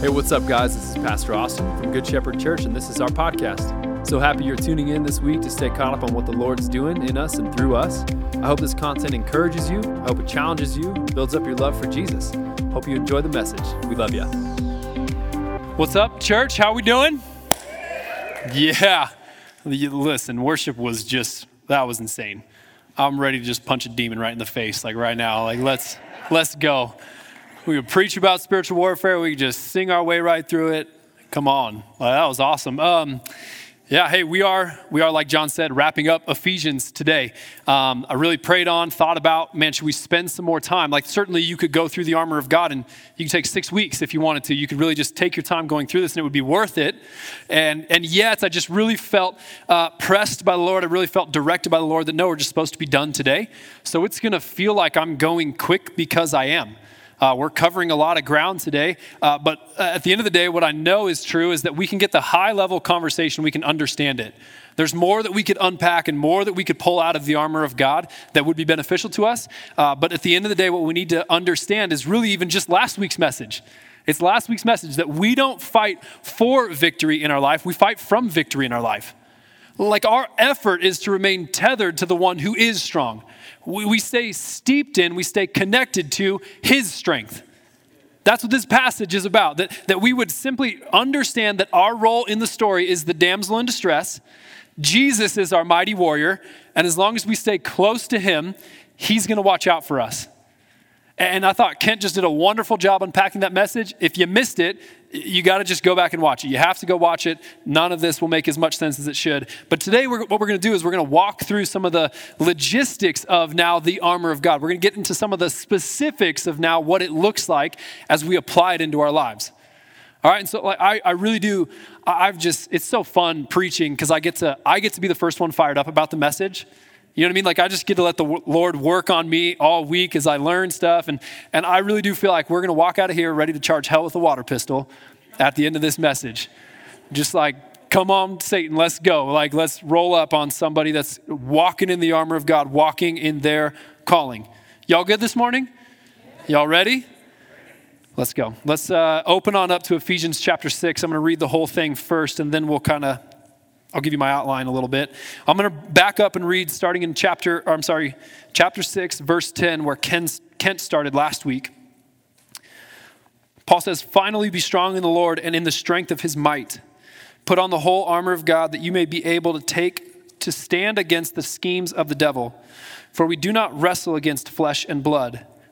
Hey, what's up, guys? This is Pastor Austin from Good Shepherd Church, and this is our podcast. So happy you're tuning in this week to stay caught up on what the Lord's doing in us and through us. I hope this content encourages you, I hope it challenges you, builds up your love for Jesus. Hope you enjoy the message. We love you. What's up, church? How we doing? Yeah. Listen, worship was just that was insane. I'm ready to just punch a demon right in the face, like right now. Like let's let's go. We could preach about spiritual warfare. We could just sing our way right through it. Come on, well, that was awesome. Um, yeah, hey, we are we are like John said, wrapping up Ephesians today. Um, I really prayed on, thought about, man, should we spend some more time? Like certainly you could go through the armor of God, and you could take six weeks if you wanted to. You could really just take your time going through this, and it would be worth it. And and yet, I just really felt uh, pressed by the Lord. I really felt directed by the Lord that no, we're just supposed to be done today. So it's to feel like I'm going quick because I am. Uh, we're covering a lot of ground today, uh, but uh, at the end of the day, what I know is true is that we can get the high level conversation, we can understand it. There's more that we could unpack and more that we could pull out of the armor of God that would be beneficial to us. Uh, but at the end of the day, what we need to understand is really even just last week's message. It's last week's message that we don't fight for victory in our life, we fight from victory in our life. Like our effort is to remain tethered to the one who is strong we, stay steeped in, we stay connected to His strength. That's what this passage is about. That, that we would simply understand that our role in the story is the damsel in distress. Jesus is our mighty warrior. And as long as we stay close to him, he's going to watch out for us. And I thought Kent just did a wonderful job unpacking that message. If you missed it, you got to just go back and watch it. You have to go watch it. None of this will make as much sense as it should. But today, we're, what we're going to do is we're going to walk through some of the logistics of now the armor of God. We're going to get into some of the specifics of now what it looks like as we apply it into our lives. All right, and so like, I, I really do. I've just it's so fun preaching because I get to I get to be the first one fired up about the message. You know what I mean? Like I just get to let the Lord work on me all week as I learn stuff. And, and I really do feel like we're going to walk out of here ready to charge hell with a water pistol at the end of this message. Just like, come on, Satan, let's go. Like, let's roll up on somebody that's walking in the armor of God, walking in their calling. Y'all good this morning? Y'all ready? Let's go. Let's uh, open on up to Ephesians chapter 6. I'm going to read the whole thing first, and then we'll kind of I'll give you my outline a little bit. I'm going to back up and read starting in chapter, I'm sorry, chapter 6, verse 10, where Ken, Kent started last week. Paul says, Finally be strong in the Lord and in the strength of his might. Put on the whole armor of God that you may be able to take to stand against the schemes of the devil. For we do not wrestle against flesh and blood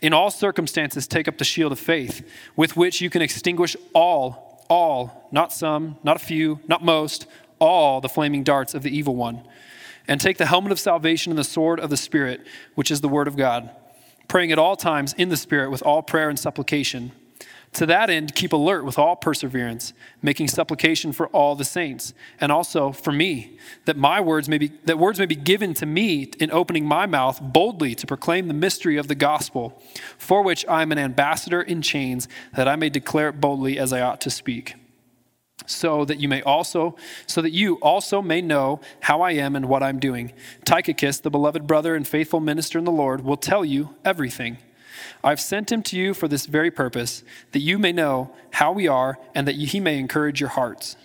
In all circumstances, take up the shield of faith, with which you can extinguish all, all, not some, not a few, not most, all the flaming darts of the evil one. And take the helmet of salvation and the sword of the Spirit, which is the word of God, praying at all times in the Spirit with all prayer and supplication to that end, keep alert with all perseverance, making supplication for all the saints, and also for me, that my words may be that words may be given to me in opening my mouth boldly to proclaim the mystery of the gospel, for which I am an ambassador in chains, that I may declare it boldly as I ought to speak. So that you may also, so that you also may know how I am and what I'm doing. Tychicus, the beloved brother and faithful minister in the Lord, will tell you everything. I've sent him to you for this very purpose, that you may know how we are and that he may encourage your hearts.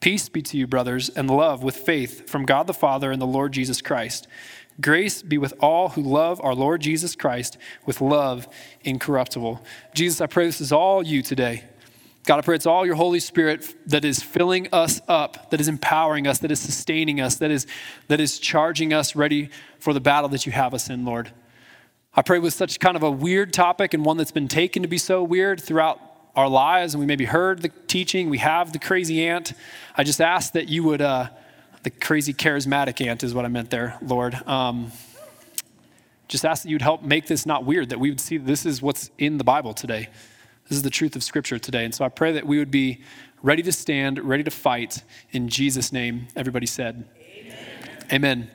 Peace be to you, brothers, and love with faith from God the Father and the Lord Jesus Christ. Grace be with all who love our Lord Jesus Christ with love incorruptible. Jesus, I pray this is all you today. God, I pray it's all your Holy Spirit that is filling us up, that is empowering us, that is sustaining us, that is, that is charging us ready for the battle that you have us in, Lord. I pray with such kind of a weird topic and one that's been taken to be so weird throughout our lives, and we maybe heard the teaching, we have the crazy aunt. I just ask that you would, uh, the crazy charismatic aunt is what I meant there, Lord. Um, just ask that you'd help make this not weird, that we would see this is what's in the Bible today. This is the truth of Scripture today. And so I pray that we would be ready to stand, ready to fight. In Jesus' name, everybody said, Amen. Amen.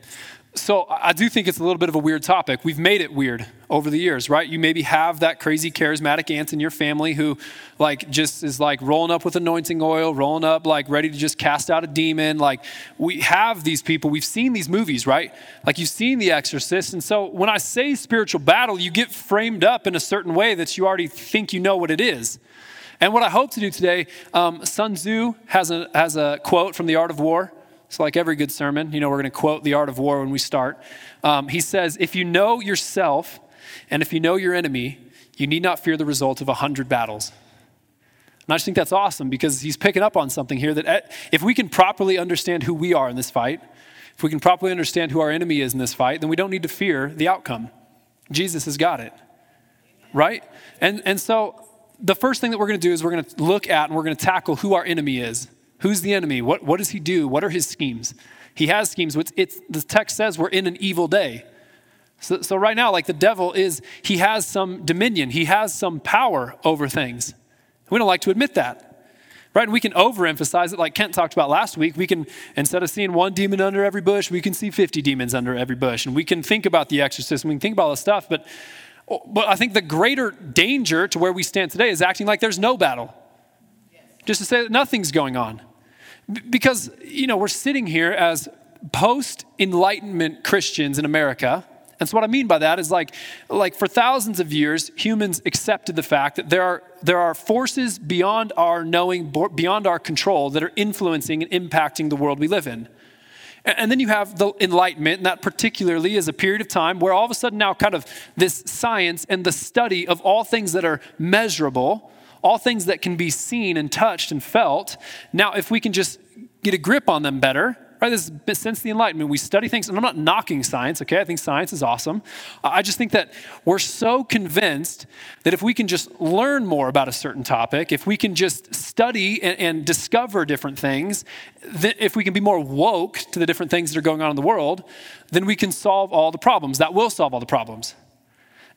So I do think it's a little bit of a weird topic. We've made it weird over the years, right? You maybe have that crazy charismatic aunt in your family who like just is like rolling up with anointing oil, rolling up like ready to just cast out a demon. Like we have these people. We've seen these movies, right? Like you've seen The Exorcist. And so when I say spiritual battle, you get framed up in a certain way that you already think you know what it is. And what I hope to do today, um, Sun Tzu has a, has a quote from The Art of War. So, like every good sermon, you know, we're going to quote The Art of War when we start. Um, he says, If you know yourself and if you know your enemy, you need not fear the result of a hundred battles. And I just think that's awesome because he's picking up on something here that eh, if we can properly understand who we are in this fight, if we can properly understand who our enemy is in this fight, then we don't need to fear the outcome. Jesus has got it. Right? And, and so the first thing that we're going to do is we're going to look at and we're going to tackle who our enemy is. Who's the enemy? What, what does he do? What are his schemes? He has schemes. It's, it's, the text says we're in an evil day. So, so, right now, like the devil is, he has some dominion, he has some power over things. We don't like to admit that. Right? And we can overemphasize it, like Kent talked about last week. We can, instead of seeing one demon under every bush, we can see 50 demons under every bush. And we can think about the exorcist, we can think about all this stuff. But, but I think the greater danger to where we stand today is acting like there's no battle. Just to say that nothing's going on. Because, you know, we're sitting here as post Enlightenment Christians in America. And so what I mean by that is like, like for thousands of years, humans accepted the fact that there are, there are forces beyond our knowing, beyond our control that are influencing and impacting the world we live in. And then you have the Enlightenment, and that particularly is a period of time where all of a sudden now kind of this science and the study of all things that are measurable all things that can be seen and touched and felt. Now, if we can just get a grip on them better, right? This is since the Enlightenment, we study things, and I'm not knocking science, okay? I think science is awesome. I just think that we're so convinced that if we can just learn more about a certain topic, if we can just study and, and discover different things, if we can be more woke to the different things that are going on in the world, then we can solve all the problems. That will solve all the problems.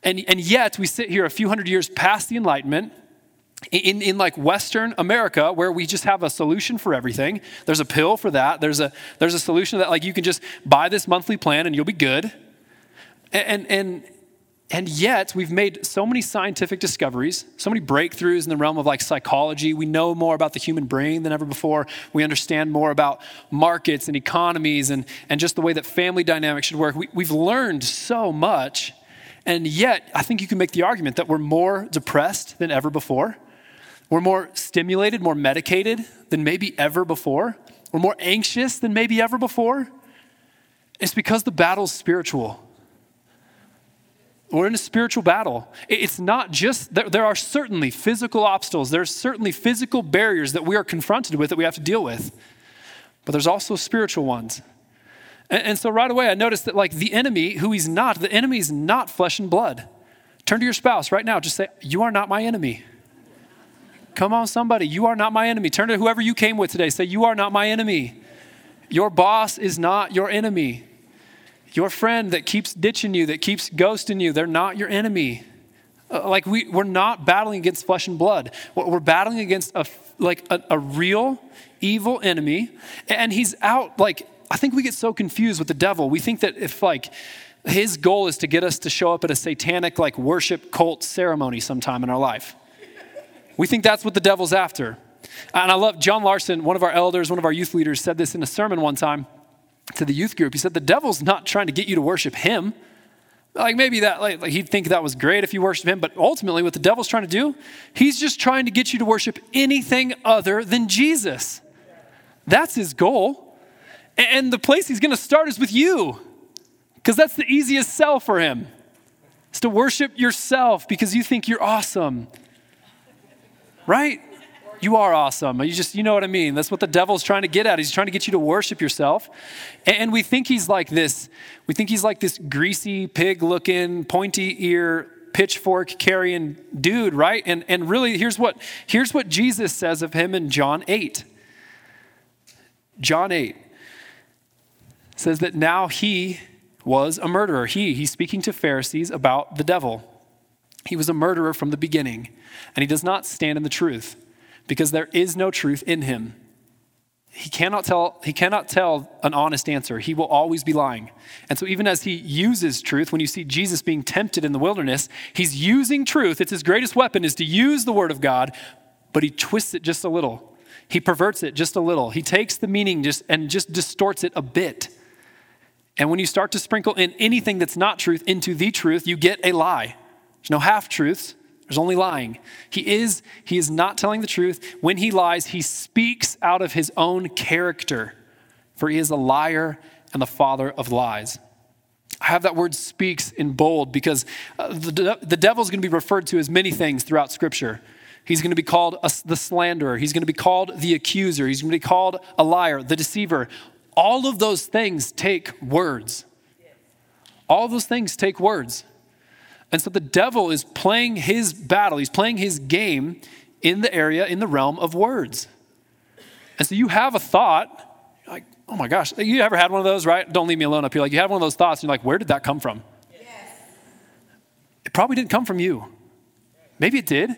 And, and yet, we sit here a few hundred years past the Enlightenment, in, in like Western America, where we just have a solution for everything, there's a pill for that. There's a, there's a solution that like you can just buy this monthly plan and you'll be good. And, and, and yet we've made so many scientific discoveries, so many breakthroughs in the realm of like psychology. We know more about the human brain than ever before. We understand more about markets and economies and, and just the way that family dynamics should work. We, we've learned so much. And yet, I think you can make the argument that we're more depressed than ever before we're more stimulated, more medicated than maybe ever before. We're more anxious than maybe ever before. It's because the battle's spiritual. We're in a spiritual battle. It's not just, there are certainly physical obstacles, there are certainly physical barriers that we are confronted with that we have to deal with, but there's also spiritual ones. And, so right away, I noticed that, like, the enemy, who he's not, the enemy is not flesh and blood. Turn to your spouse right now, just say, You are not my enemy. Come on, somebody. You are not my enemy. Turn to whoever you came with today. Say, You are not my enemy. Your boss is not your enemy. Your friend that keeps ditching you, that keeps ghosting you, they're not your enemy. Uh, like we, we're not battling against flesh and blood. We're battling against a, like a, a real evil enemy. And he's out, like, I think we get so confused with the devil. We think that if like his goal is to get us to show up at a satanic like worship cult ceremony sometime in our life. We think that's what the devil's after. And I love John Larson, one of our elders, one of our youth leaders, said this in a sermon one time to the youth group. He said, The devil's not trying to get you to worship him. Like maybe that, like, like he'd think that was great if you worship him, but ultimately, what the devil's trying to do, he's just trying to get you to worship anything other than Jesus. That's his goal. And the place he's going to start is with you, because that's the easiest sell for him. Is to worship yourself because you think you're awesome right? You are awesome. You just, you know what I mean? That's what the devil's trying to get at. He's trying to get you to worship yourself. And we think he's like this, we think he's like this greasy, pig looking, pointy ear, pitchfork carrying dude, right? And, and really, here's what, here's what Jesus says of him in John 8. John 8 says that now he was a murderer. He, he's speaking to Pharisees about the devil. He was a murderer from the beginning, and he does not stand in the truth, because there is no truth in him. He cannot tell, he cannot tell an honest answer. He will always be lying. And so, even as he uses truth, when you see Jesus being tempted in the wilderness, he's using truth. It's his greatest weapon is to use the word of God, but he twists it just a little. He perverts it just a little. He takes the meaning just and just distorts it a bit. And when you start to sprinkle in anything that's not truth into the truth, you get a lie. There's no half truths. There's only lying. He is he is not telling the truth. When he lies, he speaks out of his own character. For he is a liar and the father of lies. I have that word speaks in bold because uh, the, the devil is going to be referred to as many things throughout Scripture. He's going to be called a, the slanderer. He's going to be called the accuser. He's going to be called a liar, the deceiver. All of those things take words. All those things take words. And so the devil is playing his battle, he's playing his game in the area, in the realm of words. And so you have a thought, like, oh my gosh, you ever had one of those, right? Don't leave me alone up here. Like, you have one of those thoughts, and you're like, where did that come from? Yes. It probably didn't come from you. Maybe it did.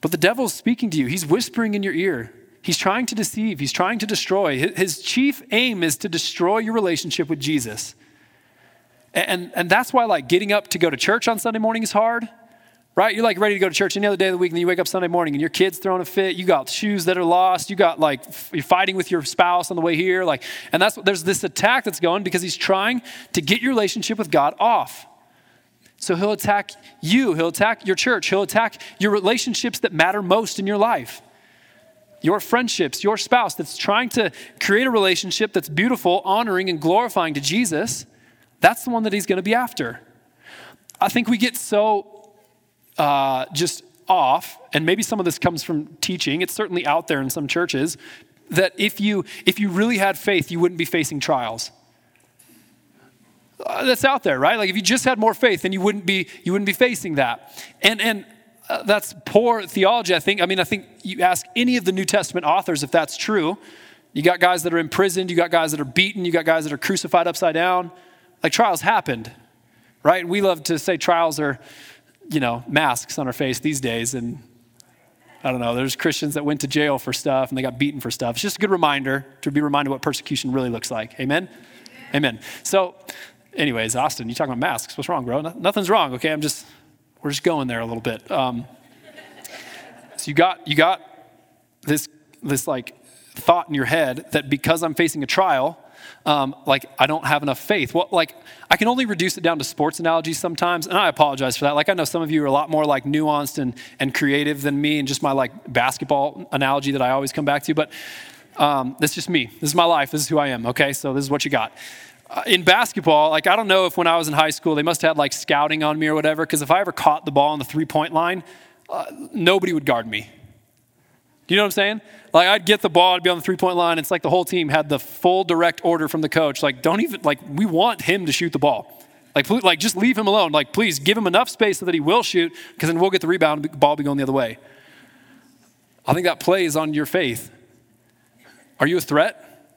But the devil's speaking to you, he's whispering in your ear. He's trying to deceive, he's trying to destroy. His chief aim is to destroy your relationship with Jesus. And, and that's why, like, getting up to go to church on Sunday morning is hard, right? You're like ready to go to church any other day of the week, and then you wake up Sunday morning and your kid's throwing a fit. You got shoes that are lost. You got, like, you're fighting with your spouse on the way here. Like, and that's there's this attack that's going because he's trying to get your relationship with God off. So he'll attack you, he'll attack your church, he'll attack your relationships that matter most in your life. Your friendships, your spouse that's trying to create a relationship that's beautiful, honoring, and glorifying to Jesus. That's the one that he's going to be after. I think we get so uh, just off, and maybe some of this comes from teaching. It's certainly out there in some churches that if you if you really had faith, you wouldn't be facing trials. Uh, that's out there, right? Like if you just had more faith, then you wouldn't be you wouldn't be facing that. And and uh, that's poor theology. I think. I mean, I think you ask any of the New Testament authors if that's true. You got guys that are imprisoned. You got guys that are beaten. You got guys that are crucified upside down. Like trials happened, right? We love to say trials are, you know, masks on our face these days, and I don't know, there's Christians that went to jail for stuff and they got beaten for stuff. It's just a good reminder to be reminded what persecution really looks like. Amen? Amen. Amen. So anyways, Austin, you talking about masks. What's wrong, bro? nothing's wrong, okay? I'm just, we're just going there a little bit. Um, so you got, you got this, this like thought in your head that because I'm facing a trial, um, like I don't have enough faith. Well, like I can only reduce it down to sports analogies sometimes, and I apologize for that. Like I know some of you are a lot more like nuanced and, and creative than me, and just my like basketball analogy that I always come back to. But um, that's just me. This is my life. This is who I am. Okay, so this is what you got. Uh, in basketball, like I don't know if when I was in high school they must have had like scouting on me or whatever, because if I ever caught the ball on the three point line, uh, nobody would guard me. You know what I'm saying? Like I'd get the ball, I'd be on the three point line. It's like the whole team had the full direct order from the coach. Like, don't even like we want him to shoot the ball. Like, please, like just leave him alone. Like, please give him enough space so that he will shoot, because then we'll get the rebound, the ball be going the other way. I think that plays on your faith. Are you a threat?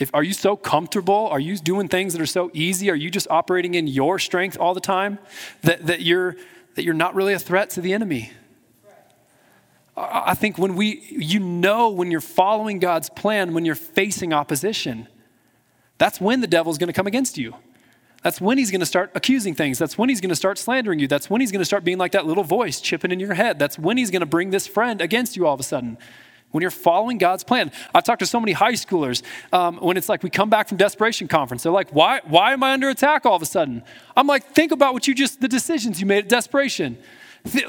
If, are you so comfortable? Are you doing things that are so easy? Are you just operating in your strength all the time that, that, you're, that you're not really a threat to the enemy? I think when we, you know, when you're following God's plan, when you're facing opposition, that's when the devil's going to come against you. That's when he's going to start accusing things. That's when he's going to start slandering you. That's when he's going to start being like that little voice chipping in your head. That's when he's going to bring this friend against you all of a sudden when you're following God's plan. I've talked to so many high schoolers um, when it's like we come back from desperation conference. They're like, why, why am I under attack all of a sudden? I'm like, think about what you just, the decisions you made at desperation.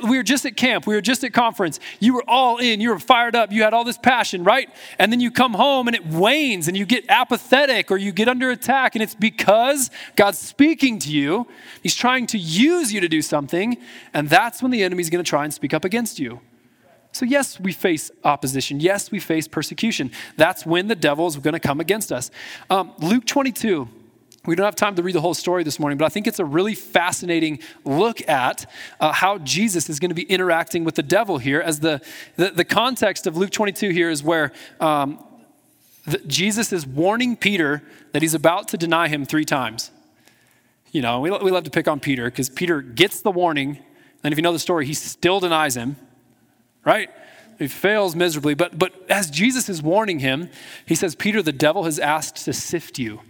We were just at camp. We were just at conference. You were all in. You were fired up. You had all this passion, right? And then you come home and it wanes and you get apathetic or you get under attack. And it's because God's speaking to you. He's trying to use you to do something. And that's when the enemy's going to try and speak up against you. So, yes, we face opposition. Yes, we face persecution. That's when the devil is going to come against us. Um, Luke 22. We don't have time to read the whole story this morning, but I think it's a really fascinating look at uh, how Jesus is going to be interacting with the devil here. As the, the, the context of Luke 22 here is where um, the, Jesus is warning Peter that he's about to deny him three times. You know, we, we love to pick on Peter because Peter gets the warning. And if you know the story, he still denies him, right? He fails miserably. But, but as Jesus is warning him, he says, Peter, the devil has asked to sift you.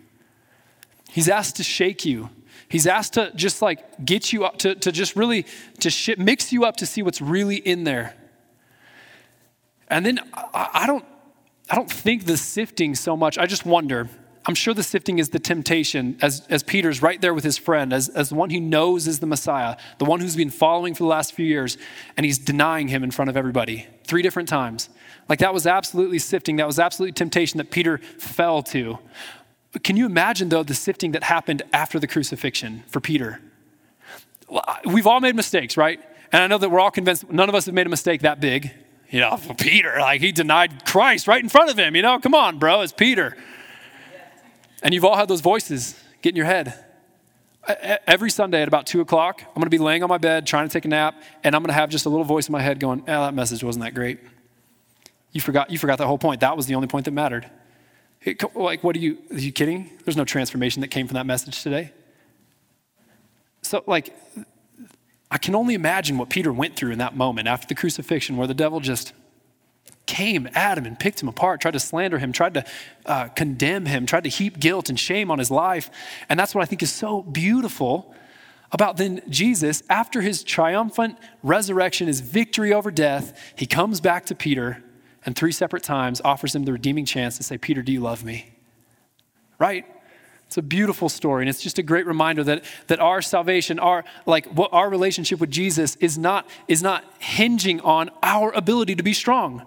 He's asked to shake you. He's asked to just like get you up, to, to just really, to sh- mix you up to see what's really in there. And then I, I don't, I don't think the sifting so much. I just wonder, I'm sure the sifting is the temptation as, as Peter's right there with his friend, as, as the one he knows is the Messiah, the one who's been following for the last few years, and he's denying him in front of everybody three different times. Like that was absolutely sifting. That was absolutely temptation that Peter fell to. But can you imagine, though, the sifting that happened after the crucifixion for Peter? We've all made mistakes, right? And I know that we're all convinced none of us have made a mistake that big. You know, for Peter, like he denied Christ right in front of him. You know, come on, bro, it's Peter. And you've all had those voices get in your head. Every Sunday at about two o'clock, I'm going to be laying on my bed trying to take a nap, and I'm going to have just a little voice in my head going, "Oh, that message wasn't that great." You forgot. You forgot the whole point. That was the only point that mattered. Like, what are you? Are you kidding? There's no transformation that came from that message today. So, like, I can only imagine what Peter went through in that moment after the crucifixion, where the devil just came at him and picked him apart, tried to slander him, tried to uh, condemn him, tried to heap guilt and shame on his life. And that's what I think is so beautiful about then Jesus, after his triumphant resurrection, his victory over death, he comes back to Peter and three separate times offers him the redeeming chance to say, Peter, do you love me? Right? It's a beautiful story, and it's just a great reminder that, that our salvation, our like what our relationship with Jesus is not, is not hinging on our ability to be strong.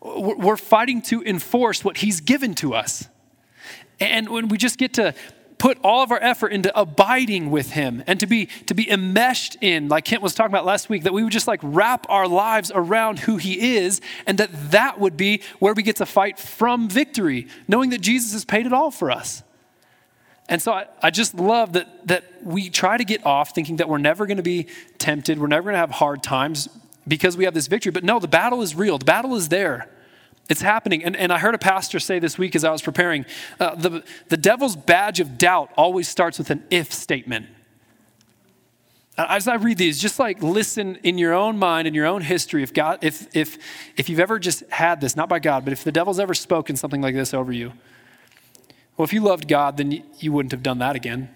We're fighting to enforce what He's given to us. And when we just get to put all of our effort into abiding with him and to be to be enmeshed in like kent was talking about last week that we would just like wrap our lives around who he is and that that would be where we get to fight from victory knowing that jesus has paid it all for us. And so I, I just love that that we try to get off thinking that we're never going to be tempted we're never going to have hard times because we have this victory. But no the battle is real. The battle is there it's happening. And, and I heard a pastor say this week as I was preparing uh, the, the devil's badge of doubt always starts with an if statement. As I read these, just like listen in your own mind, in your own history, if God, if if if you've ever just had this, not by God, but if the devil's ever spoken something like this over you, well, if you loved God, then you, wouldn't have done that again.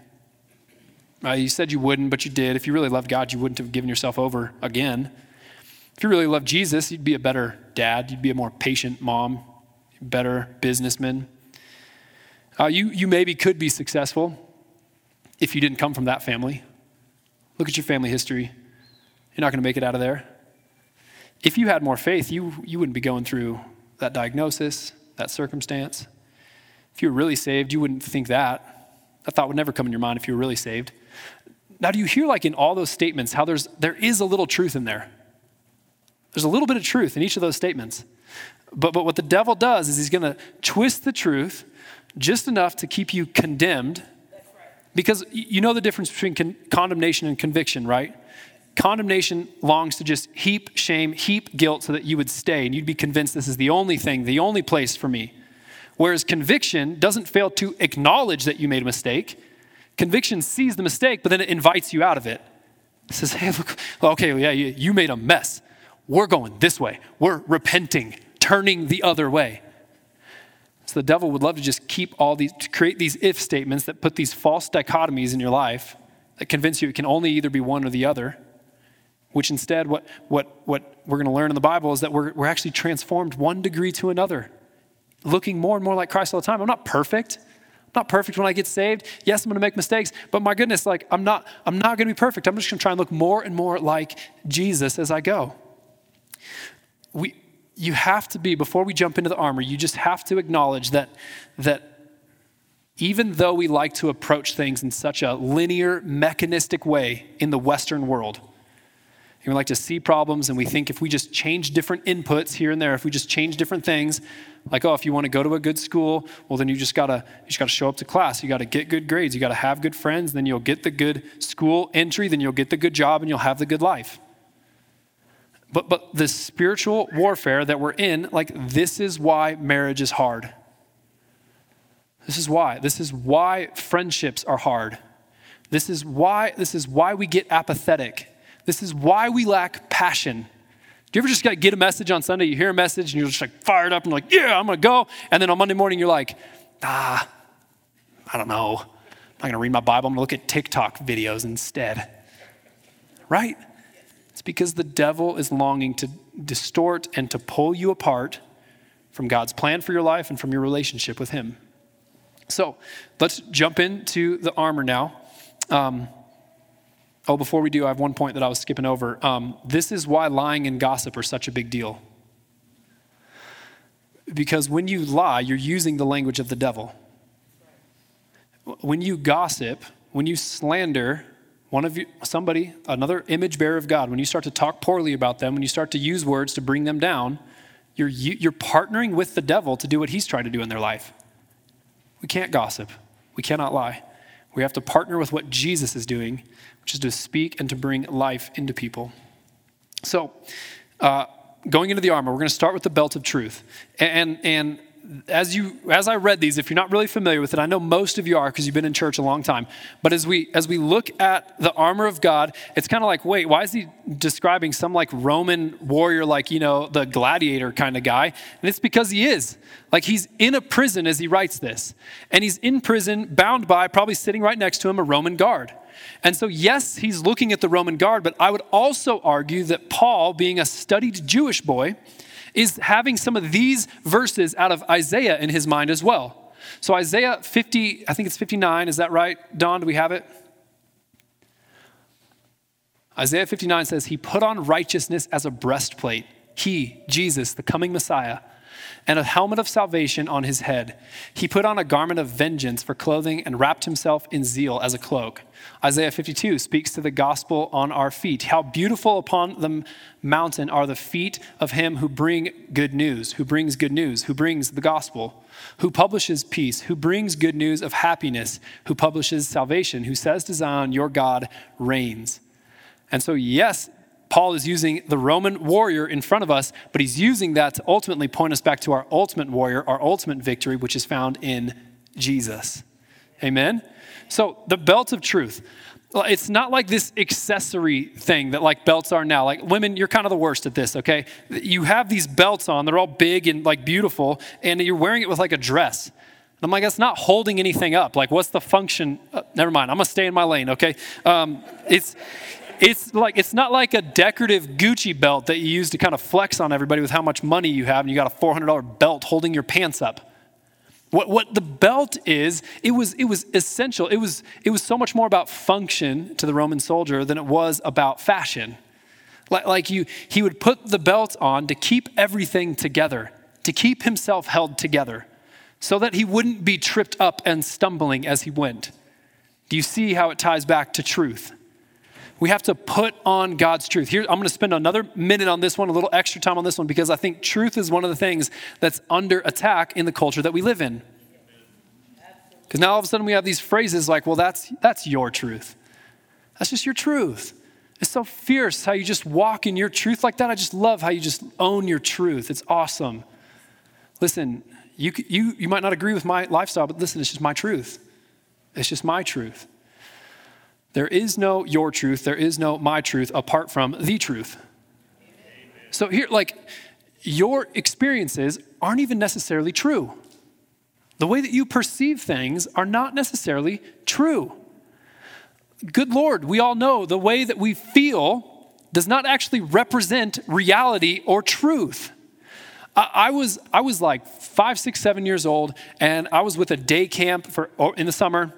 Uh, you said you wouldn't, but you did. If you really loved God, you wouldn't have given yourself over again. If you really loved Jesus, you'd be a better dad, you'd be a more patient mom, better businessman. Uh, you, you maybe could be successful if you didn't come from that family. Look at your family history. You're not going to make it out of there. If you had more faith, you, you wouldn't be going through that diagnosis, that circumstance. If you were really saved, you wouldn't think that. That thought would never come in your mind if you were really saved. Now, do you hear, like in all those statements, how there's, there is a little truth in there? There's a little bit of truth in each of those statements. But, but what the devil does is he's going to twist the truth just enough to keep you condemned. Because you know the difference between con- condemnation and conviction, right? Condemnation longs to just heap shame, heap guilt so that you would stay and you'd be convinced this is the only thing, the only place for me. Whereas conviction doesn't fail to acknowledge that you made a mistake. Conviction sees the mistake, but then it invites you out of it. It says, hey, look, okay, yeah, you made a mess. We're going this way. We're repenting, turning the other way. So the devil would love to just keep all these, to create these if statements that put these false dichotomies in your life that convince you it can only either be one or the other. Which instead, what, what, what we're going to learn in the Bible is that we're, we're actually transformed one degree to another, looking more and more like Christ all the time. I'm not perfect. I'm not perfect when I get saved. Yes, I'm going to make mistakes, but my goodness, like I'm not, I'm not going to be perfect. I'm just going to try and look more and more like Jesus as I go we, you have to be, before we jump into the armor, you just have to acknowledge that, that even though we like to approach things in such a linear, mechanistic way in the Western world, we like to see problems and we think if we just change different inputs here and there, if we just change different things, like, oh, if you want to go to a good school, well, then you just gotta, you just gotta show up to class. You gotta get good grades. You gotta have good friends. Then you'll get the good school entry. Then you'll get the good job and you'll have the good life. But, but the spiritual warfare that we're in, like, this is why marriage is hard. This is why. This is why friendships are hard. This is why, this is why we get apathetic. This is why we lack passion. Do you ever just get a message on Sunday? You hear a message and you're just like fired up and like, yeah, I'm gonna go. And then on Monday morning, you're like, ah, I don't know. I'm not gonna read my Bible. I'm gonna look at TikTok videos instead. Right? Because the devil is longing to distort and to pull you apart from God's plan for your life and from your relationship with Him. So let's jump into the armor now. Um, Oh, before we do, I have one point that I was skipping over. Um, this is why lying and gossip are such a big deal. Because when you lie, you're using the language of the devil. When you gossip, when you slander one of you, somebody, another image bearer of God, when you start to talk poorly about them, when you start to use words to bring them down, you're, you're partnering with the devil to do what he's trying to do in their life. We can't gossip. We cannot lie. We have to partner with what Jesus is doing which is to speak and to bring life into people. So, uh, going into the armor, we're going to start with the belt of truth. And, and as you as I read these, if you're not really familiar with it, I know most of you are because you've been in church a long time. But as we as we look at the armor of God, it's kind of like, wait, why is he describing some like Roman warrior, like you know the gladiator kind of guy? And it's because he is. Like he's in a prison as he writes this, and he's in prison, bound by probably sitting right next to him a Roman guard. And so, yes, he's looking at the Roman guard, but I would also argue that Paul, being a studied Jewish boy, is having some of these verses out of Isaiah in his mind as well. So, Isaiah 50, I think it's 59, is that right? Don, do we have it? Isaiah 59 says, He put on righteousness as a breastplate. He, Jesus, the coming Messiah, and a helmet of salvation on his head. He put on a garment of vengeance for clothing and wrapped himself in zeal as a cloak. Isaiah 52 speaks to the gospel on our feet. How beautiful upon the mountain are the feet of him who bring good news, who brings good news, who brings the gospel, who publishes peace, who brings good news of happiness, who publishes salvation, who says to Zion, Your God reigns. And so, yes, Paul is using the Roman warrior in front of us, but he's using that to ultimately point us back to our ultimate warrior, our ultimate victory, which is found in Jesus. Amen? So, the belt of truth. It's not like this accessory thing that like belts are now. Like women, you're kind of the worst at this, okay? You have these belts on, they're all big and like beautiful, and you're wearing it with like a dress. I'm like, that's not holding anything up. Like, what's the function? Uh, never mind, I'm gonna stay in my lane, okay? Um, it's, it's like it's not like a decorative Gucci belt that you use to kind of flex on everybody with how much money you have and you got a $400 belt holding your pants up. What, what the belt is, it was, it was essential. It was, it was so much more about function to the Roman soldier than it was about fashion. Like, like you, he would put the belt on to keep everything together, to keep himself held together, so that he wouldn't be tripped up and stumbling as he went. Do you see how it ties back to truth? We have to put on God's truth. Here, I'm going to spend another minute on this one, a little extra time on this one, because I think truth is one of the things that's under attack in the culture that we live in. Because now all of a sudden we have these phrases like, well, that's, that's your truth. That's just your truth. It's so fierce how you just walk in your truth like that. I just love how you just own your truth. It's awesome. Listen, you, you, you might not agree with my lifestyle, but listen, it's just my truth. It's just my truth. There is no your truth, there is no my truth apart from the truth. So here, like, your experiences aren't even necessarily true. The way that you perceive things are not necessarily true. Good Lord, we all know the way that we feel does not actually represent reality or truth. I, was, I was like five, six, seven years old, and I was with a day camp for, oh, in the summer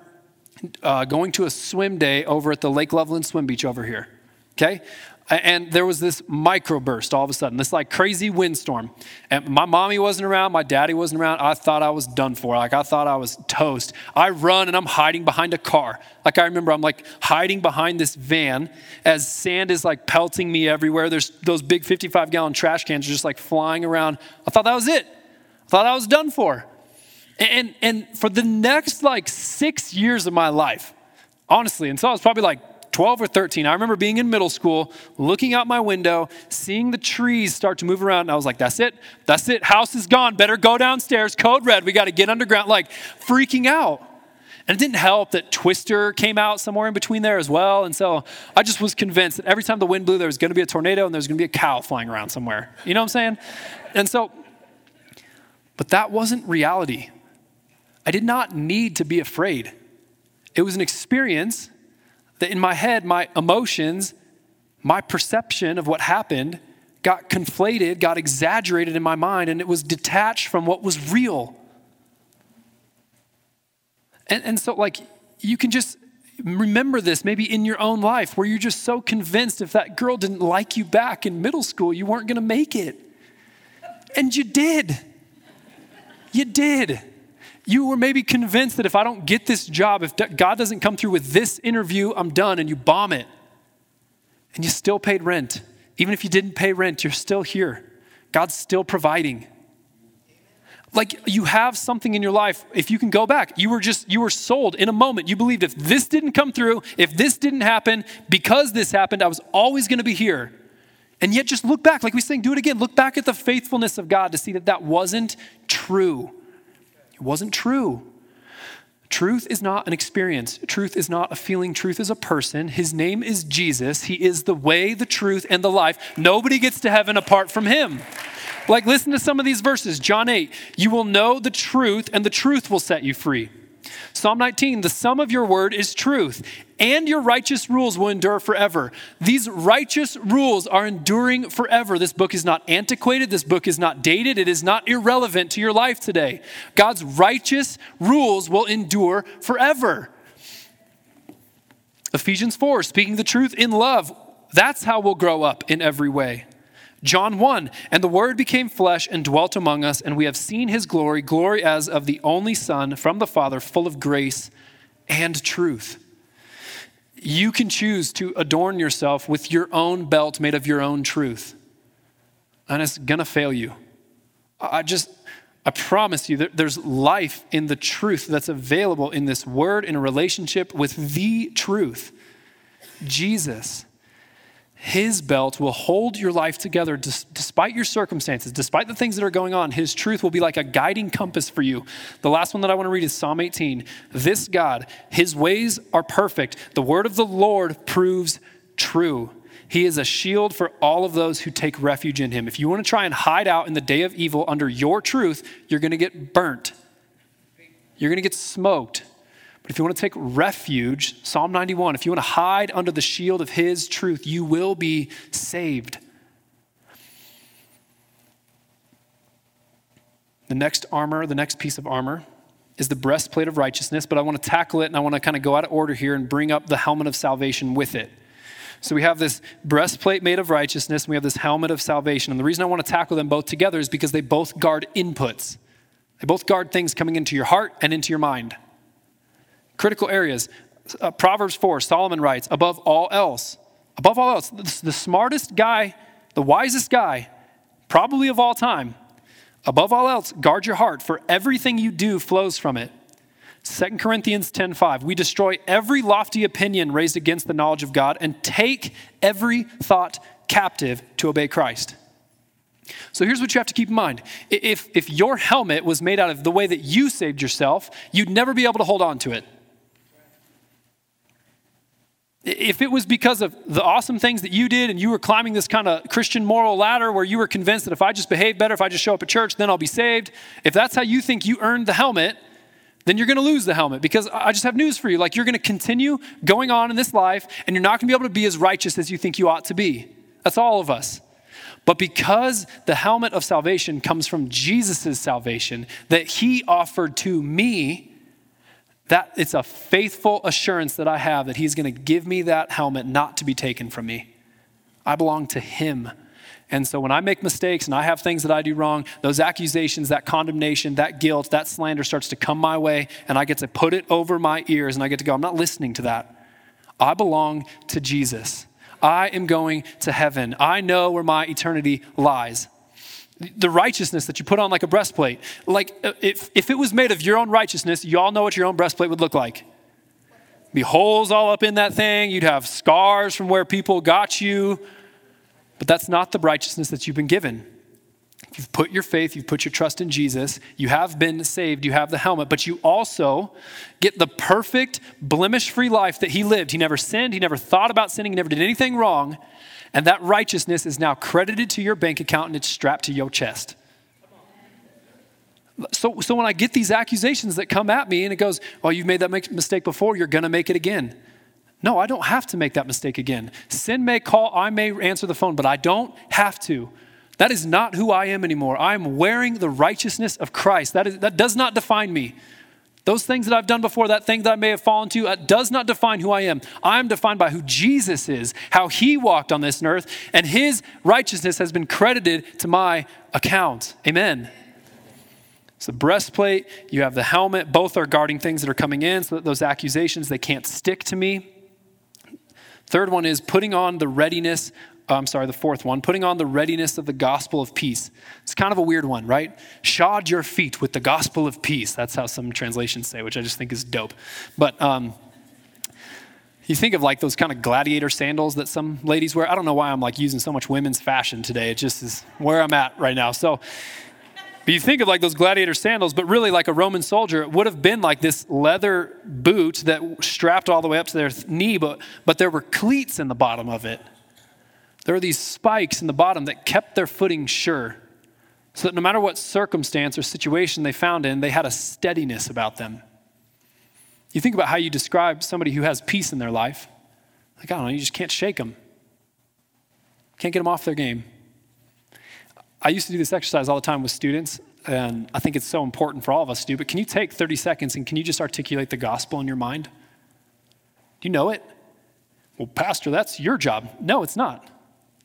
uh, going to a swim day over at the Lake Loveland Swim Beach over here. Okay? And there was this microburst all of a sudden, this like crazy windstorm. And my mommy wasn't around, my daddy wasn't around. I thought I was done for. Like I thought I was toast. I run and I'm hiding behind a car. Like I remember I'm like hiding behind this van as sand is like pelting me everywhere. There's those big 55 gallon trash cans are just like flying around. I thought that was it. I thought I was done for. And, and for the next like six years of my life, honestly, until I was probably like 12 or 13, I remember being in middle school, looking out my window, seeing the trees start to move around, and I was like, that's it, that's it, house is gone, better go downstairs, code red, we got to get underground, like freaking out. And it didn't help that Twister came out somewhere in between there as well. And so I just was convinced that every time the wind blew, there was going to be a tornado and there was going to be a cow flying around somewhere. You know what I'm saying? And so, but that wasn't reality. I did not need to be afraid. It was an experience that in my head, my emotions, my perception of what happened got conflated, got exaggerated in my mind, and it was detached from what was real. And, and so, like, you can just remember this maybe in your own life where you're just so convinced if that girl didn't like you back in middle school, you weren't going to make it. And you did. You did. You were maybe convinced that if I don't get this job, if God doesn't come through with this interview, I'm done, and you bomb it. And you still paid rent. Even if you didn't pay rent, you're still here. God's still providing. Like you have something in your life, if you can go back, you were just, you were sold in a moment. You believed if this didn't come through, if this didn't happen, because this happened, I was always going to be here. And yet just look back, like we saying, do it again. Look back at the faithfulness of God to see that that wasn't true. It wasn't true. Truth is not an experience. Truth is not a feeling. Truth is a person. His name is Jesus. He is the way, the truth, and the life. Nobody gets to heaven apart from him. Like, listen to some of these verses. John 8, you will know the truth, and the truth will set you free. Psalm 19, the sum of your word is truth, and your righteous rules will endure forever. These righteous rules are enduring forever. This book is not antiquated, this book is not dated, it is not irrelevant to your life today. God's righteous rules will endure forever. Ephesians 4, speaking the truth in love, that's how we'll grow up in every way. John 1, and the Word became flesh and dwelt among us, and we have seen his glory, glory as of the only Son from the Father, full of grace and truth. You can choose to adorn yourself with your own belt made of your own truth, and it's gonna fail you. I just, I promise you there's life in the truth that's available in this word in a relationship with the truth, Jesus. His belt will hold your life together despite your circumstances, despite the things that are going on. His truth will be like a guiding compass for you. The last one that I want to read is Psalm 18. This God, his ways are perfect. The word of the Lord proves true. He is a shield for all of those who take refuge in him. If you want to try and hide out in the day of evil under your truth, you're going to get burnt. You're going to get smoked. But if you want to take refuge, Psalm 91, if you want to hide under the shield of his truth, you will be saved. The next armor, the next piece of armor, is the breastplate of righteousness, but I want to tackle it and I want to kind of go out of order here and bring up the helmet of salvation with it. So we have this breastplate made of righteousness, and we have this helmet of salvation. And the reason I want to tackle them both together is because they both guard inputs. They both guard things coming into your heart and into your mind critical areas. Uh, Proverbs 4, Solomon writes, above all else, above all else, the, the smartest guy, the wisest guy, probably of all time, above all else, guard your heart, for everything you do flows from it. 2 Corinthians 10:5 We destroy every lofty opinion raised against the knowledge of God and take every thought captive to obey Christ. So here's what you have to keep in mind. If, if your helmet was made out of the way that you saved yourself, you'd never be able to hold on to it. If it was because of the awesome things that you did and you were climbing this kind of Christian moral ladder where you were convinced that if I just behave better, if I just show up at church, then I'll be saved, if that's how you think you earned the helmet, then you're going to lose the helmet because I just have news for you. Like you're going to continue going on in this life and you're not going to be able to be as righteous as you think you ought to be. That's all of us. But because the helmet of salvation comes from Jesus' salvation that he offered to me, that it's a faithful assurance that I have that he's going to give me that helmet not to be taken from me. I belong to him. And so when I make mistakes and I have things that I do wrong, those accusations, that condemnation, that guilt, that slander starts to come my way, and I get to put it over my ears and I get to go, I'm not listening to that. I belong to Jesus. I am going to heaven. I know where my eternity lies the righteousness that you put on like a breastplate. Like uh, if, if it was made of your own righteousness, you all know what your own breastplate would look like. Be holes all up in that thing. You'd have scars from where people got you. But that's not the righteousness that you've been given. You've put your faith, you've put your trust in Jesus, you have been saved, you have the helmet, but you also get the perfect, blemish free life that he lived. He never sinned, he never thought about sinning, he never did anything wrong. And that righteousness is now credited to your bank account and it's strapped to your chest. So, so when I get these accusations that come at me and it goes, well, you've made that mistake before, you're going to make it again. No, I don't have to make that mistake again. Sin may call, I may answer the phone, but I don't have to. That is not who I am anymore. I'm wearing the righteousness of Christ. That, is, that does not define me. Those things that I've done before, that thing that I may have fallen to, uh, does not define who I am. I am defined by who Jesus is, how he walked on this earth, and his righteousness has been credited to my account. Amen. It's the breastplate, you have the helmet. Both are guarding things that are coming in so that those accusations, they can't stick to me. Third one is putting on the readiness I'm sorry, the fourth one, putting on the readiness of the gospel of peace. It's kind of a weird one, right? Shod your feet with the gospel of peace. That's how some translations say, which I just think is dope. But um, you think of like those kind of gladiator sandals that some ladies wear. I don't know why I'm like using so much women's fashion today. It just is where I'm at right now. So, but you think of like those gladiator sandals, but really like a Roman soldier, it would have been like this leather boot that strapped all the way up to their knee, but, but there were cleats in the bottom of it. There were these spikes in the bottom that kept their footing sure, so that no matter what circumstance or situation they found in, they had a steadiness about them. You think about how you describe somebody who has peace in their life. Like, I don't know, you just can't shake them, can't get them off their game. I used to do this exercise all the time with students, and I think it's so important for all of us to do. But can you take 30 seconds and can you just articulate the gospel in your mind? Do you know it? Well, Pastor, that's your job. No, it's not.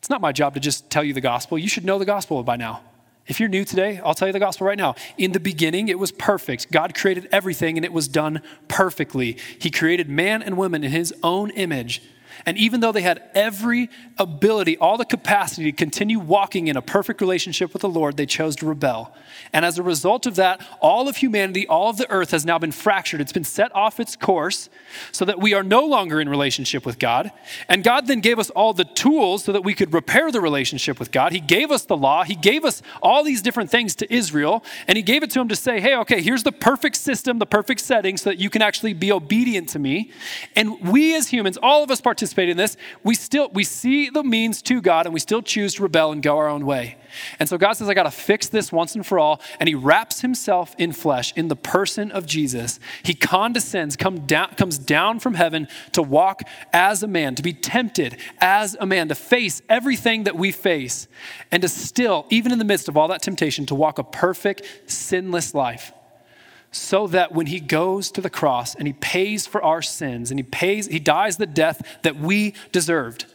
It's not my job to just tell you the gospel. You should know the gospel by now. If you're new today, I'll tell you the gospel right now. In the beginning, it was perfect. God created everything and it was done perfectly. He created man and woman in his own image. And even though they had every ability, all the capacity to continue walking in a perfect relationship with the Lord, they chose to rebel. And as a result of that, all of humanity, all of the earth has now been fractured. It's been set off its course so that we are no longer in relationship with God. And God then gave us all the tools so that we could repair the relationship with God. He gave us the law, He gave us all these different things to Israel, and He gave it to them to say, hey, okay, here's the perfect system, the perfect setting so that you can actually be obedient to me. And we as humans, all of us participate participate in this, we still we see the means to God and we still choose to rebel and go our own way. And so God says, I got to fix this once and for all. And he wraps himself in flesh in the person of Jesus. He condescends, come down, comes down from heaven to walk as a man, to be tempted as a man, to face everything that we face, and to still, even in the midst of all that temptation, to walk a perfect, sinless life so that when he goes to the cross and he pays for our sins and he pays he dies the death that we deserved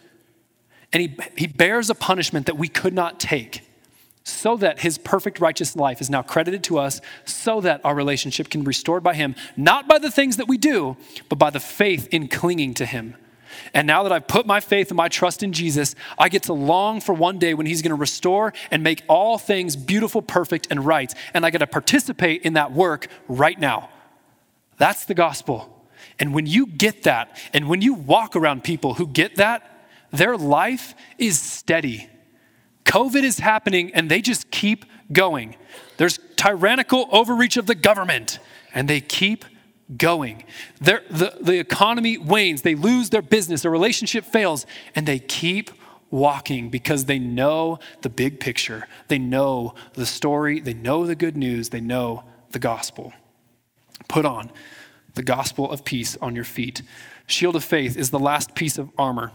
and he, he bears a punishment that we could not take so that his perfect righteous life is now credited to us so that our relationship can be restored by him not by the things that we do but by the faith in clinging to him and now that I've put my faith and my trust in Jesus, I get to long for one day when He's going to restore and make all things beautiful, perfect, and right. And I get to participate in that work right now. That's the gospel. And when you get that, and when you walk around people who get that, their life is steady. COVID is happening and they just keep going. There's tyrannical overreach of the government and they keep going. The, the economy wanes, they lose their business, their relationship fails, and they keep walking because they know the big picture. They know the story, they know the good news, they know the gospel. Put on the gospel of peace on your feet. Shield of faith is the last piece of armor.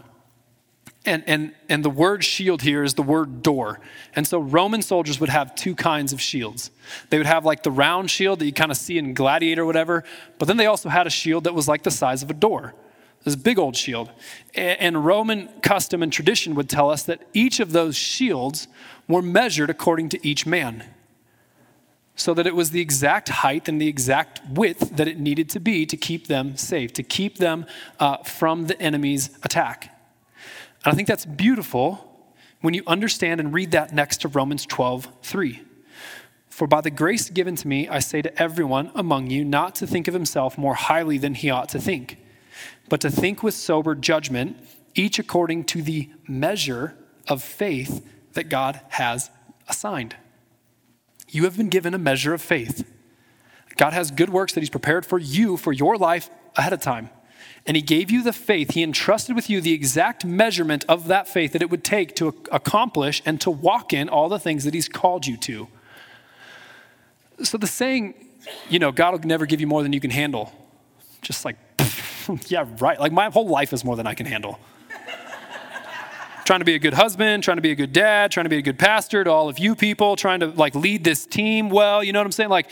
And, and, and the word shield here is the word door. And so Roman soldiers would have two kinds of shields. They would have like the round shield that you kind of see in Gladiator or whatever, but then they also had a shield that was like the size of a door. This big old shield. And Roman custom and tradition would tell us that each of those shields were measured according to each man. So that it was the exact height and the exact width that it needed to be to keep them safe, to keep them uh, from the enemy's attack. And I think that's beautiful when you understand and read that next to Romans 12, 3. For by the grace given to me, I say to everyone among you not to think of himself more highly than he ought to think, but to think with sober judgment, each according to the measure of faith that God has assigned. You have been given a measure of faith. God has good works that He's prepared for you for your life ahead of time. And He gave you the faith. He entrusted with you the exact measurement of that faith that it would take to accomplish and to walk in all the things that He's called you to. So the saying, you know, God will never give you more than you can handle, just like, yeah, right. Like my whole life is more than I can handle trying to be a good husband, trying to be a good dad, trying to be a good pastor to all of you people, trying to like lead this team well. You know what I'm saying? Like,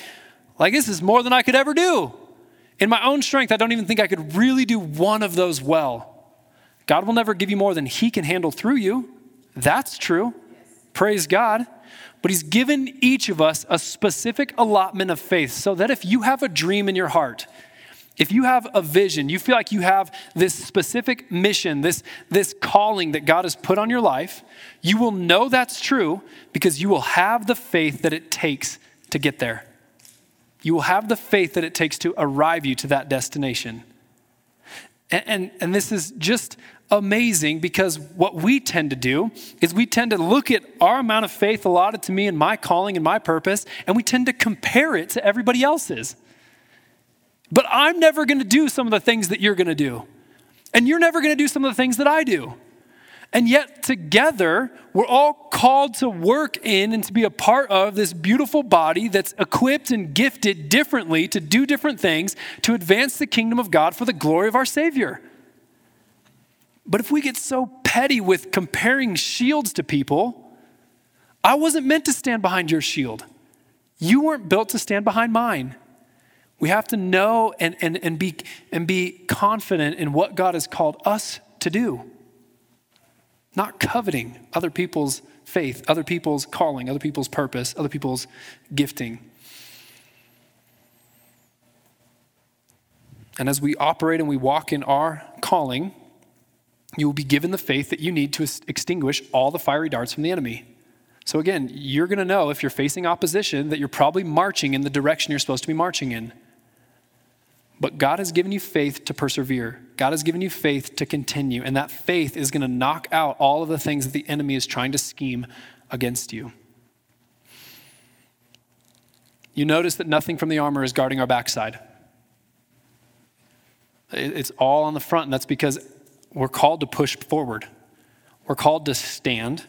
like this is more than I could ever do. In my own strength, I don't even think I could really do one of those well. God will never give you more than He can handle through you. That's true. Praise God. But He's given each of us a specific allotment of faith so that if you have a dream in your heart, if you have a vision, you feel like you have this specific mission, this, this calling that God has put on your life, you will know that's true because you will have the faith that it takes to get there. You will have the faith that it takes to arrive you to that destination. And, and, and this is just amazing because what we tend to do is we tend to look at our amount of faith allotted to me and my calling and my purpose, and we tend to compare it to everybody else's. But I'm never going to do some of the things that you're going to do. And you're never going to do some of the things that I do. And yet, together, we're all called to work in and to be a part of this beautiful body that's equipped and gifted differently to do different things to advance the kingdom of God for the glory of our Savior. But if we get so petty with comparing shields to people, I wasn't meant to stand behind your shield. You weren't built to stand behind mine. We have to know and, and, and, be, and be confident in what God has called us to do. Not coveting other people's faith, other people's calling, other people's purpose, other people's gifting. And as we operate and we walk in our calling, you will be given the faith that you need to extinguish all the fiery darts from the enemy. So, again, you're going to know if you're facing opposition that you're probably marching in the direction you're supposed to be marching in. But God has given you faith to persevere. God has given you faith to continue. And that faith is going to knock out all of the things that the enemy is trying to scheme against you. You notice that nothing from the armor is guarding our backside. It's all on the front, and that's because we're called to push forward. We're called to stand.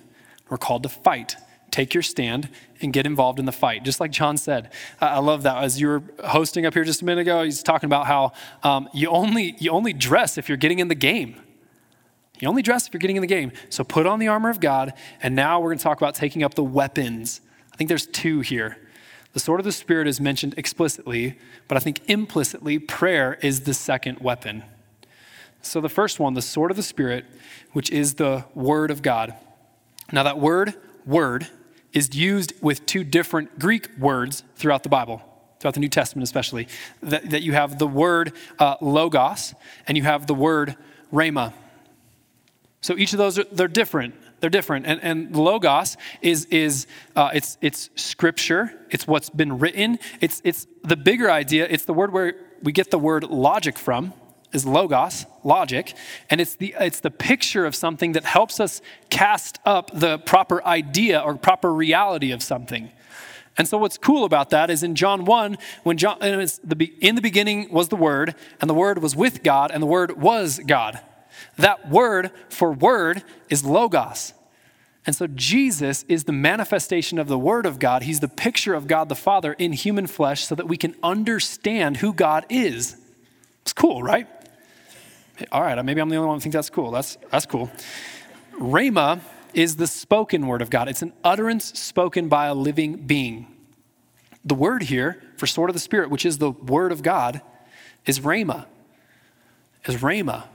We're called to fight take your stand and get involved in the fight. Just like John said, I love that. As you were hosting up here just a minute ago, he's talking about how um, you only you only dress if you're getting in the game. You only dress if you're getting in the game. So put on the armor of God, and now we're going to talk about taking up the weapons. I think there's two here. The sword of the Spirit is mentioned explicitly, but I think implicitly, prayer is the second weapon. So the first one, the sword of the Spirit, which is the word of God. Now, that word, word, is used with two different Greek words throughout the Bible, throughout the New Testament especially. That, that you have the word uh, logos and you have the word rhema. So each of those are they're different. They're different. And, and logos is, is uh, it's, it's scripture, it's what's been written, it's, it's the bigger idea, it's the word where we get the word logic from is logos, logic, and it's the, it's the picture of something that helps us cast up the proper idea or proper reality of something. And so, what's cool about that is in John 1, when John, the, in the beginning was the Word, and the Word was with God, and the Word was God. That word for word is logos. And so, Jesus is the manifestation of the Word of God. He's the picture of God the Father in human flesh so that we can understand who God is. It's cool, right? All right, maybe I'm the only one who thinks that's cool. That's, that's cool. Rhema is the spoken word of God, it's an utterance spoken by a living being. The word here for sword of the Spirit, which is the word of God, is Rhema. Is Rhema.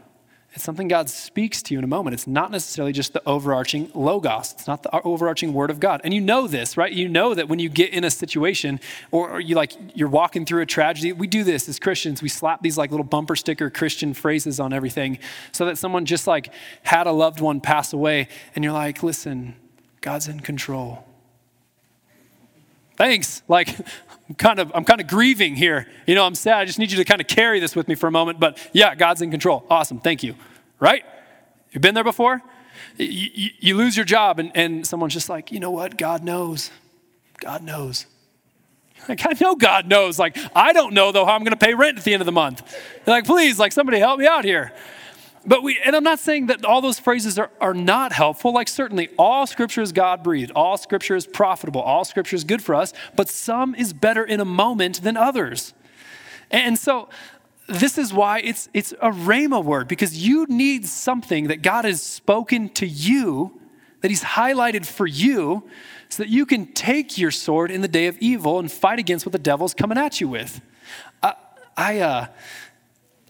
It's something God speaks to you in a moment. It's not necessarily just the overarching logos. It's not the overarching word of God. And you know this, right? You know that when you get in a situation or, you like you're walking through a tragedy, we do this as Christians. We slap these like little bumper sticker Christian phrases on everything so that someone just like had a loved one pass away and you're like, "Listen, God's in control." Thanks. Like I'm kind of I'm kind of grieving here. You know, I'm sad. I just need you to kind of carry this with me for a moment. But yeah, God's in control. Awesome. Thank you. Right? You've been there before? You, you, you lose your job, and, and someone's just like, you know what? God knows. God knows. Like, I know God knows. Like, I don't know, though, how I'm going to pay rent at the end of the month. They're like, please, like, somebody help me out here. But we, and I'm not saying that all those phrases are, are not helpful. Like, certainly, all scripture is God breathed, all scripture is profitable, all scripture is good for us, but some is better in a moment than others. And so, this is why it's, it's a rhema word, because you need something that God has spoken to you, that He's highlighted for you, so that you can take your sword in the day of evil and fight against what the devil's coming at you with. I, I, uh,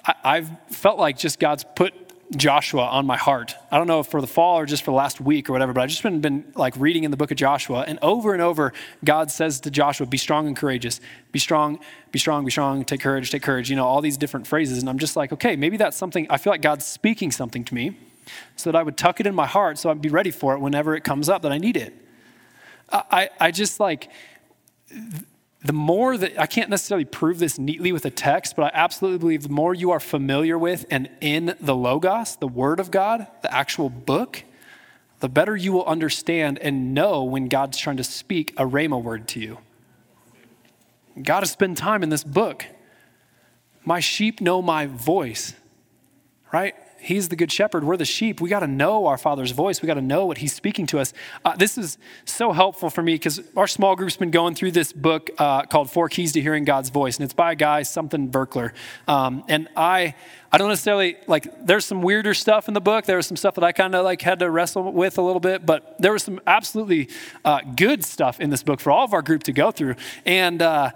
I, I've felt like just God's put Joshua on my heart. I don't know if for the fall or just for the last week or whatever, but I've just been, been like reading in the book of Joshua. And over and over, God says to Joshua, be strong and courageous. Be strong, be strong, be strong, take courage, take courage. You know, all these different phrases. And I'm just like, okay, maybe that's something, I feel like God's speaking something to me so that I would tuck it in my heart so I'd be ready for it whenever it comes up that I need it. I, I just like, the more that I can't necessarily prove this neatly with a text, but I absolutely believe the more you are familiar with and in the Logos, the Word of God, the actual book, the better you will understand and know when God's trying to speak a Rhema word to you. God has spent time in this book. My sheep know my voice, right? He's the good shepherd. We're the sheep. We got to know our Father's voice. We got to know what He's speaking to us. Uh, this is so helpful for me because our small group's been going through this book uh, called Four Keys to Hearing God's Voice, and it's by a guy, something Berkler. Um, and I, I don't necessarily like. There's some weirder stuff in the book. There was some stuff that I kind of like had to wrestle with a little bit, but there was some absolutely uh, good stuff in this book for all of our group to go through. And uh,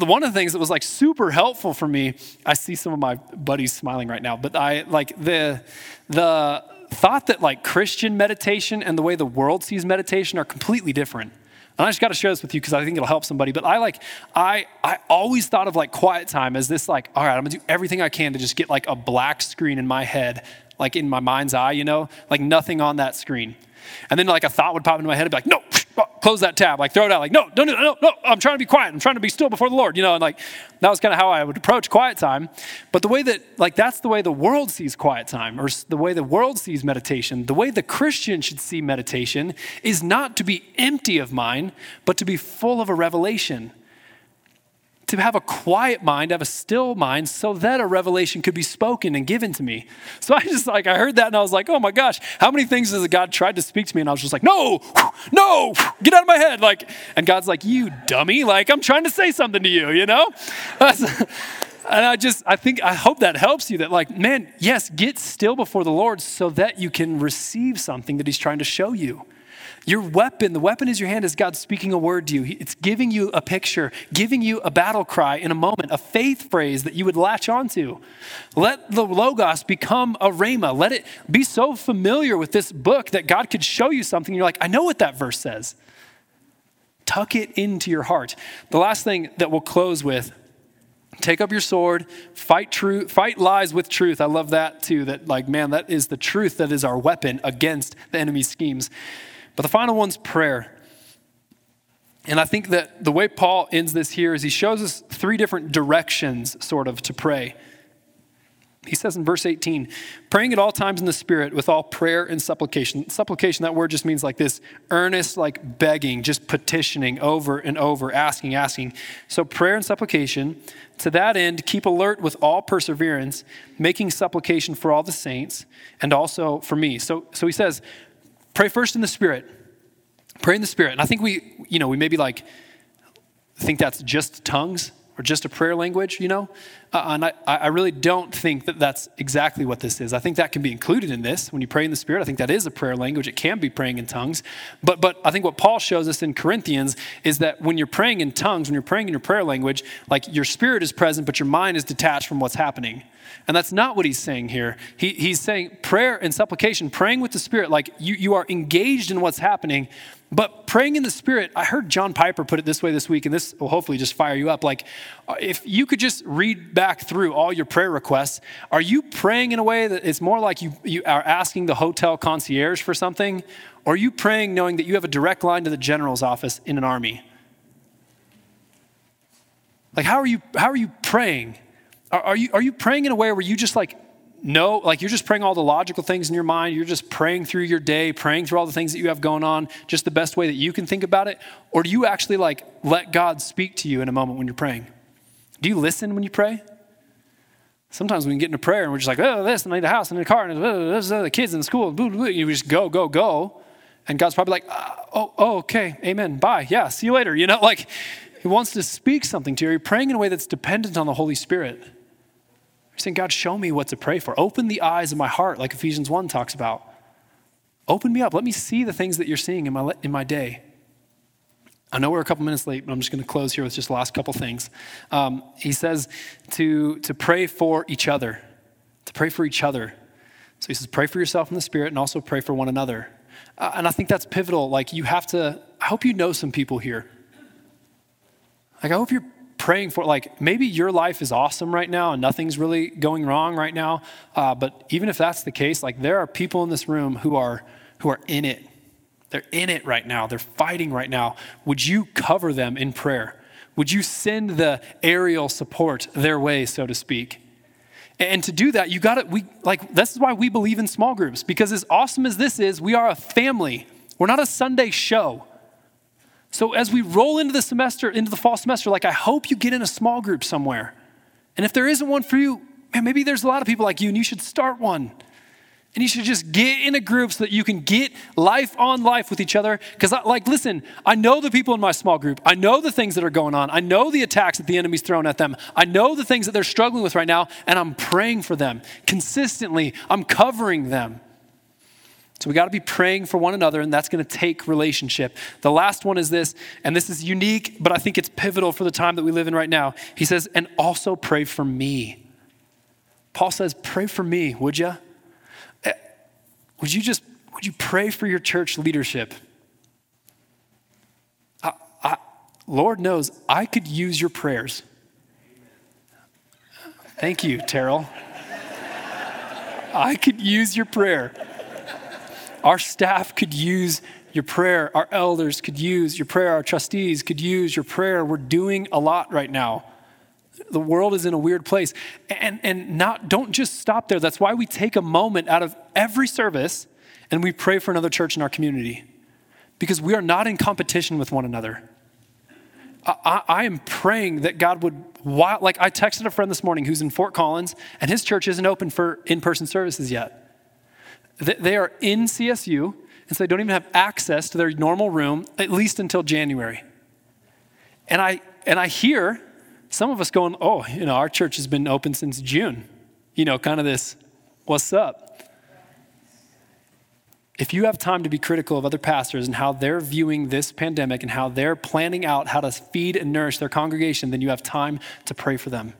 one of the things that was like super helpful for me i see some of my buddies smiling right now but i like the the thought that like christian meditation and the way the world sees meditation are completely different. And i just got to share this with you because i think it'll help somebody but i like i i always thought of like quiet time as this like all right i'm gonna do everything i can to just get like a black screen in my head like in my mind's eye you know? Like nothing on that screen. And then like a thought would pop into my head and be like no close that tab, like throw it out, like, no, don't do no, no, I'm trying to be quiet. I'm trying to be still before the Lord, you know, and like that was kind of how I would approach quiet time. But the way that, like, that's the way the world sees quiet time, or the way the world sees meditation, the way the Christian should see meditation is not to be empty of mind, but to be full of a revelation to have a quiet mind, have a still mind, so that a revelation could be spoken and given to me. So I just like, I heard that and I was like, oh my gosh, how many things has God tried to speak to me? And I was just like, no, no, get out of my head. Like, and God's like, you dummy, like, I'm trying to say something to you, you know? And I just, I think, I hope that helps you that, like, man, yes, get still before the Lord so that you can receive something that He's trying to show you. Your weapon, the weapon is your hand, is God speaking a word to you. It's giving you a picture, giving you a battle cry in a moment, a faith phrase that you would latch onto. Let the Logos become a rhema. Let it be so familiar with this book that God could show you something. You're like, I know what that verse says. Tuck it into your heart. The last thing that we'll close with take up your sword fight truth fight lies with truth i love that too that like man that is the truth that is our weapon against the enemy's schemes but the final one's prayer. And I think that the way Paul ends this here is he shows us three different directions, sort of, to pray. He says in verse 18, praying at all times in the Spirit with all prayer and supplication. Supplication, that word just means like this earnest, like begging, just petitioning over and over, asking, asking. So, prayer and supplication. To that end, keep alert with all perseverance, making supplication for all the saints and also for me. So, so he says, Pray first in the Spirit. Pray in the Spirit. And I think we, you know, we maybe like think that's just tongues or just a prayer language, you know? Uh, and I, I really don't think that that's exactly what this is. I think that can be included in this. When you pray in the Spirit, I think that is a prayer language. It can be praying in tongues. But, but I think what Paul shows us in Corinthians is that when you're praying in tongues, when you're praying in your prayer language, like your spirit is present, but your mind is detached from what's happening. And that's not what he's saying here. He, he's saying prayer and supplication, praying with the Spirit, like you, you are engaged in what's happening, but praying in the Spirit, I heard John Piper put it this way this week, and this will hopefully just fire you up. Like, uh, if you could just read back through all your prayer requests, are you praying in a way that it's more like you, you are asking the hotel concierge for something? Or are you praying knowing that you have a direct line to the general's office in an army? Like, how are you, how are you praying? Are, are, you, are you praying in a way where you just like no, like you're just praying all the logical things in your mind. You're just praying through your day, praying through all the things that you have going on, just the best way that you can think about it? Or do you actually like let God speak to you in a moment when you're praying? Do you listen when you pray? Sometimes we can get into prayer and we're just like, oh, this, and I need a house, and a car, and this, the kids in school, boo, boo. You just go, go, go. And God's probably like, oh, oh, okay, amen, bye, yeah, see you later. You know, like He wants to speak something to you. You're praying in a way that's dependent on the Holy Spirit. You're saying, God, show me what to pray for. Open the eyes of my heart, like Ephesians 1 talks about. Open me up. Let me see the things that you're seeing in my, in my day. I know we're a couple minutes late, but I'm just going to close here with just the last couple things. Um, he says to, to pray for each other, to pray for each other. So he says, pray for yourself in the Spirit and also pray for one another. Uh, and I think that's pivotal. Like, you have to, I hope you know some people here. Like, I hope you're praying for, like, maybe your life is awesome right now and nothing's really going wrong right now. Uh, but even if that's the case, like, there are people in this room who are, who are in it they're in it right now. They're fighting right now. Would you cover them in prayer? Would you send the aerial support their way, so to speak? And to do that, you got to, we, like, this is why we believe in small groups, because as awesome as this is, we are a family. We're not a Sunday show. So as we roll into the semester, into the fall semester, like, I hope you get in a small group somewhere. And if there isn't one for you, man, maybe there's a lot of people like you and you should start one. And you should just get in a group so that you can get life on life with each other. Because, like, listen, I know the people in my small group. I know the things that are going on. I know the attacks that the enemy's throwing at them. I know the things that they're struggling with right now, and I'm praying for them consistently. I'm covering them. So we got to be praying for one another, and that's going to take relationship. The last one is this, and this is unique, but I think it's pivotal for the time that we live in right now. He says, and also pray for me. Paul says, pray for me, would you? Would you just would you pray for your church leadership? I, I, Lord knows I could use your prayers. Thank you, Terrell. I could use your prayer. Our staff could use your prayer. Our elders could use your prayer. Our trustees could use your prayer. We're doing a lot right now. The world is in a weird place. And, and not, don't just stop there. That's why we take a moment out of every service and we pray for another church in our community because we are not in competition with one another. I, I, am praying that God would, like I texted a friend this morning who's in Fort Collins, and his church isn't open for in person services yet. They are in CSU, and so they don't even have access to their normal room, at least until January. And I, and I hear some of us going, oh, you know, our church has been open since June. You know, kind of this, what's up? If you have time to be critical of other pastors and how they're viewing this pandemic and how they're planning out how to feed and nourish their congregation, then you have time to pray for them.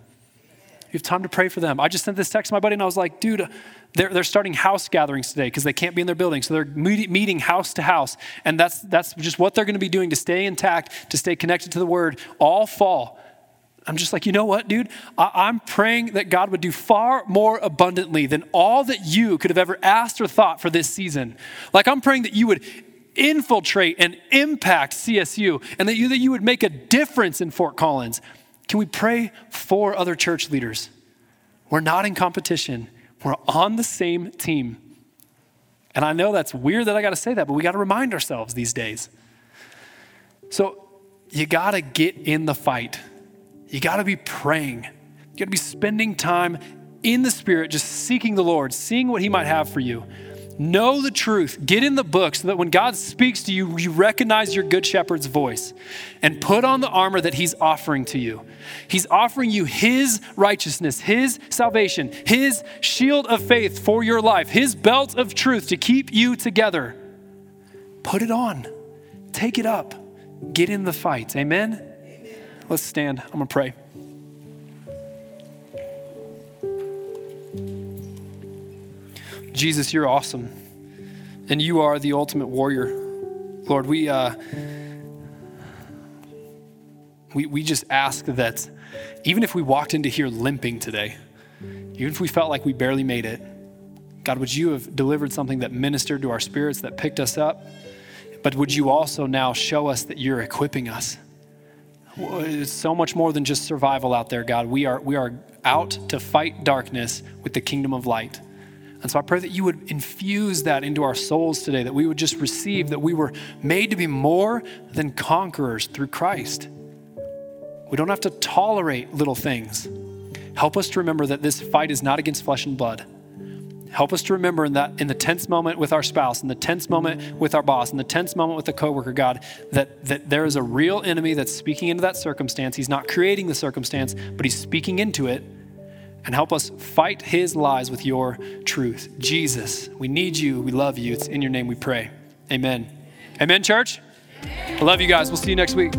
You have time to pray for them. I just sent this text to my buddy and I was like, dude, they're, they're starting house gatherings today because they can't be in their building. So they're meeting house to house. And that's, that's just what they're going to be doing to stay intact, to stay connected to the word all fall. I'm just like, you know what, dude? I- am praying that God would do far more abundantly than all that you could have ever asked or thought for this season. Like, I'm praying that you would infiltrate and impact CSU and that you, that you would make a difference in Fort Collins. Can we pray for other church leaders? We're not in competition, we're on the same team. And I know that's weird that I got to say that, but we got to remind ourselves these days. So, you got to get in the fight. You got to be praying. You got to be spending time in the Spirit, just seeking the Lord, seeing what He might have for you. Know the truth. Get in the book so that when God speaks to you, you recognize your good shepherd's voice and put on the armor that he's offering to you. He's offering you his righteousness, his salvation, his shield of faith for your life, his belt of truth to keep you together. Put it on. Take it up. Get in the fight. Amen. Let's stand. I'm going to pray. Jesus, you're awesome. And you are the ultimate warrior. Lord, we, uh, we, we just ask that even if we walked into here limping today, even if we felt like we barely made it, God, would you have delivered something that ministered to our spirits, that picked us up? But would you also now show us that you're equipping us? It's so much more than just survival out there, God. We are, we are out to fight darkness with the kingdom of light. And so I pray that you would infuse that into our souls today, that we would just receive that we were made to be more than conquerors through Christ. We don't have to tolerate little things. Help us to remember that this fight is not against flesh and blood. Help us to remember in that in the tense moment with our spouse, in the tense moment with our boss, in the tense moment with the coworker, God, that, that there is a real enemy that's speaking into that circumstance. He's not creating the circumstance, but he's speaking into it. And help us fight his lies with your truth. Jesus, we need you. We love you. It's in your name we pray. Amen. Amen, church. I love you guys. We'll see you next week.